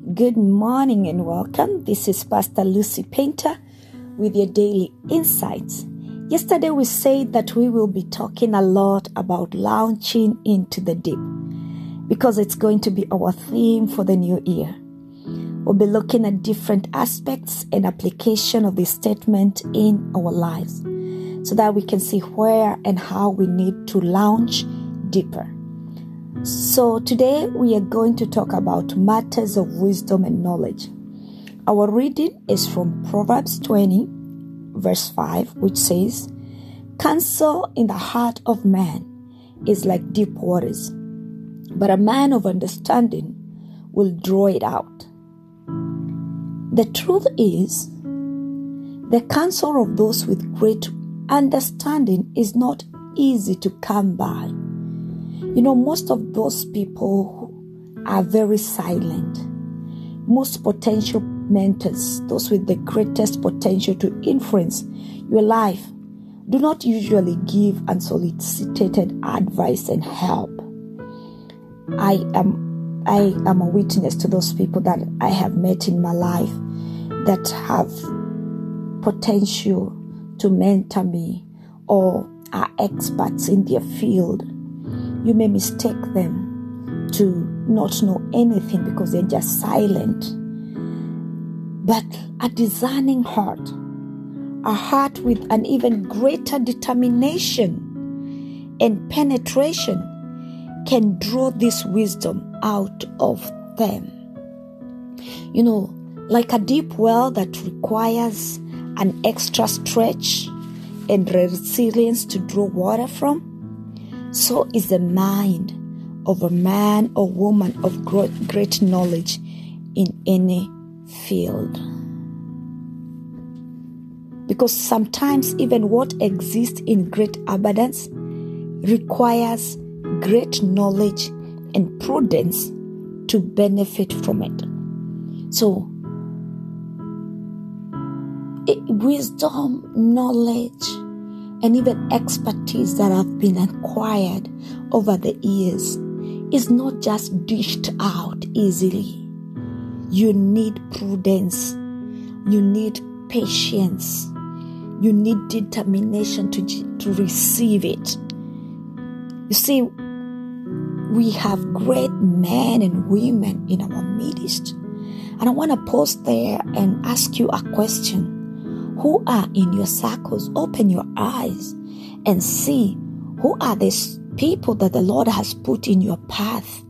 Good morning and welcome. This is Pastor Lucy Painter with your daily insights. Yesterday we said that we will be talking a lot about launching into the deep because it's going to be our theme for the new year. We'll be looking at different aspects and application of this statement in our lives so that we can see where and how we need to launch deeper. So, today we are going to talk about matters of wisdom and knowledge. Our reading is from Proverbs 20, verse 5, which says, Counsel in the heart of man is like deep waters, but a man of understanding will draw it out. The truth is, the counsel of those with great understanding is not easy to come by. You know, most of those people are very silent. Most potential mentors, those with the greatest potential to influence your life, do not usually give unsolicited advice and help. I am I am a witness to those people that I have met in my life that have potential to mentor me or are experts in their field you may mistake them to not know anything because they're just silent. But a discerning heart, a heart with an even greater determination and penetration, can draw this wisdom out of them. You know, like a deep well that requires an extra stretch and resilience to draw water from, so is the mind of a man or woman of great knowledge in any field. Because sometimes even what exists in great abundance requires great knowledge and prudence to benefit from it. So, eh, wisdom, knowledge, and even expertise that have been acquired over the years is not just dished out easily. You need prudence, you need patience, you need determination to, to receive it. You see, we have great men and women in our midst. And I want to pause there and ask you a question who are in your circles. Open your eyes and see who are these people that the Lord has put in your path.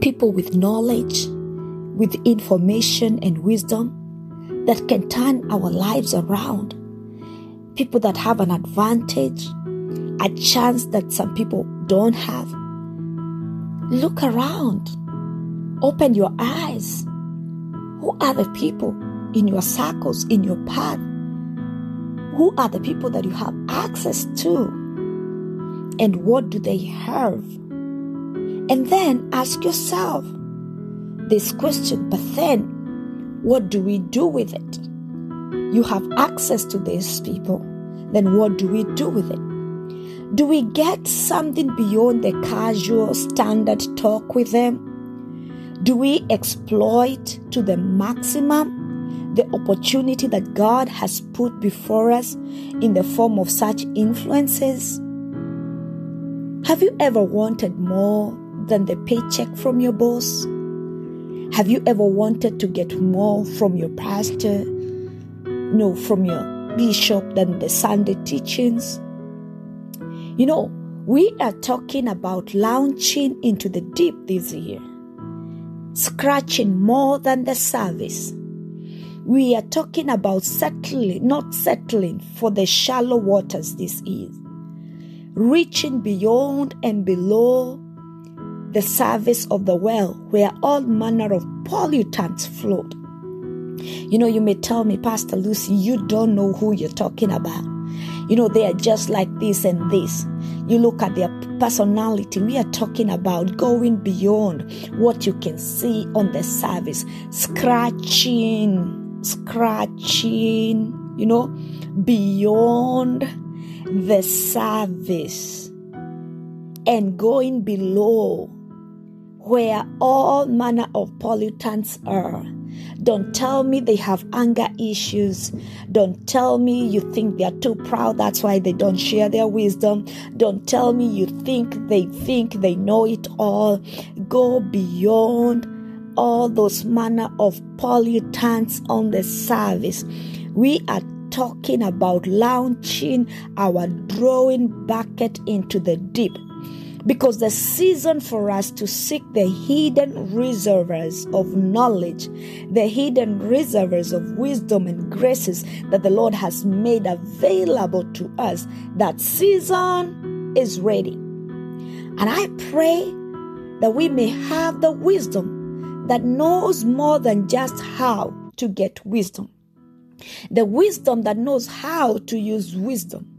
People with knowledge, with information and wisdom that can turn our lives around. People that have an advantage, a chance that some people don't have. Look around. Open your eyes. Who are the people in your circles, in your path? Who are the people that you have access to? And what do they have? And then ask yourself this question, but then what do we do with it? You have access to these people, then what do we do with it? Do we get something beyond the casual standard talk with them? Do we exploit to the maximum the opportunity that God has put before us in the form of such influences? Have you ever wanted more than the paycheck from your boss? Have you ever wanted to get more from your pastor? No, from your bishop than the Sunday teachings? You know, we are talking about launching into the deep this year, scratching more than the service we are talking about settling, not settling for the shallow waters this is. Reaching beyond and below the surface of the well where all manner of pollutants float. You know, you may tell me, Pastor Lucy, you don't know who you're talking about. You know, they are just like this and this. You look at their personality. We are talking about going beyond what you can see on the surface, scratching scratching, you know, beyond the surface and going below where all manner of pollutants are. Don't tell me they have anger issues. Don't tell me you think they are too proud, that's why they don't share their wisdom. Don't tell me you think they think they know it all. Go beyond all those manner of pollutants on the service. We are talking about launching our drawing bucket into the deep because the season for us to seek the hidden reservoirs of knowledge, the hidden reservoirs of wisdom and graces that the Lord has made available to us, that season is ready. And I pray that we may have the wisdom that knows more than just how to get wisdom. The wisdom that knows how to use wisdom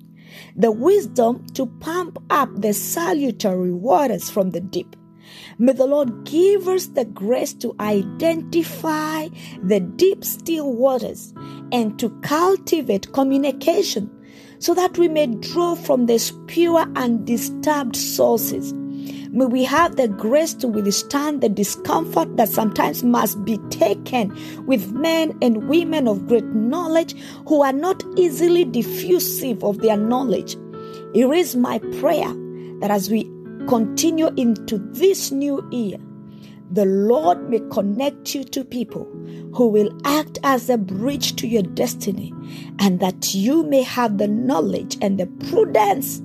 the wisdom to pump up the salutary waters from the deep. May the Lord give us the grace to identify the deep, still waters and to cultivate communication so that we may draw from these pure and disturbed sources May we have the grace to withstand the discomfort that sometimes must be taken with men and women of great knowledge who are not easily diffusive of their knowledge. It is my prayer that as we continue into this new year, the Lord may connect you to people who will act as a bridge to your destiny, and that you may have the knowledge and the prudence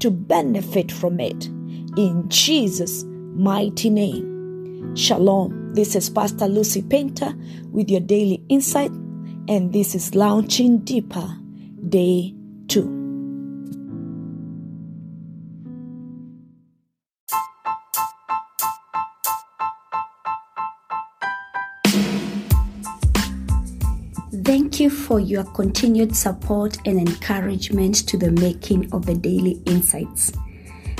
to benefit from it in Jesus' mighty name. Shalom. This is Pastor Lucy Painter with your daily insight, and this is Launching Deeper, Day 2. Thank you for your continued support and encouragement to the making of the Daily Insights